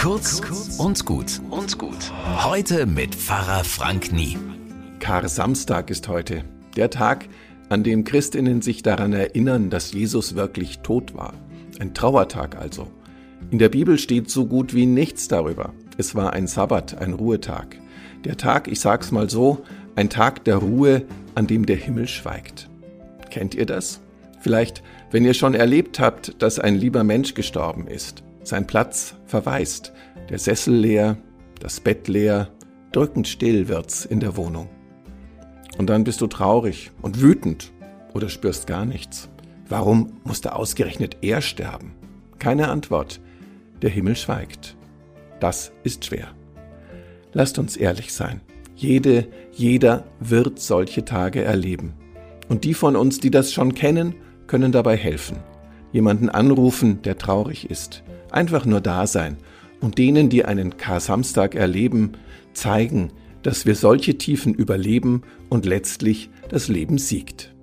Kurz und gut und gut. Heute mit Pfarrer Frank Nie. Kar-Samstag ist heute. Der Tag, an dem Christinnen sich daran erinnern, dass Jesus wirklich tot war. Ein Trauertag also. In der Bibel steht so gut wie nichts darüber. Es war ein Sabbat, ein Ruhetag. Der Tag, ich sag's mal so, ein Tag der Ruhe, an dem der Himmel schweigt. Kennt ihr das? Vielleicht, wenn ihr schon erlebt habt, dass ein lieber Mensch gestorben ist. Sein Platz verwaist, der Sessel leer, das Bett leer, drückend still wird's in der Wohnung. Und dann bist du traurig und wütend oder spürst gar nichts. Warum musste ausgerechnet er sterben? Keine Antwort. Der Himmel schweigt. Das ist schwer. Lasst uns ehrlich sein. Jede, jeder wird solche Tage erleben. Und die von uns, die das schon kennen, können dabei helfen. Jemanden anrufen, der traurig ist. Einfach nur da sein. Und denen, die einen Kar-Samstag erleben, zeigen, dass wir solche Tiefen überleben und letztlich das Leben siegt.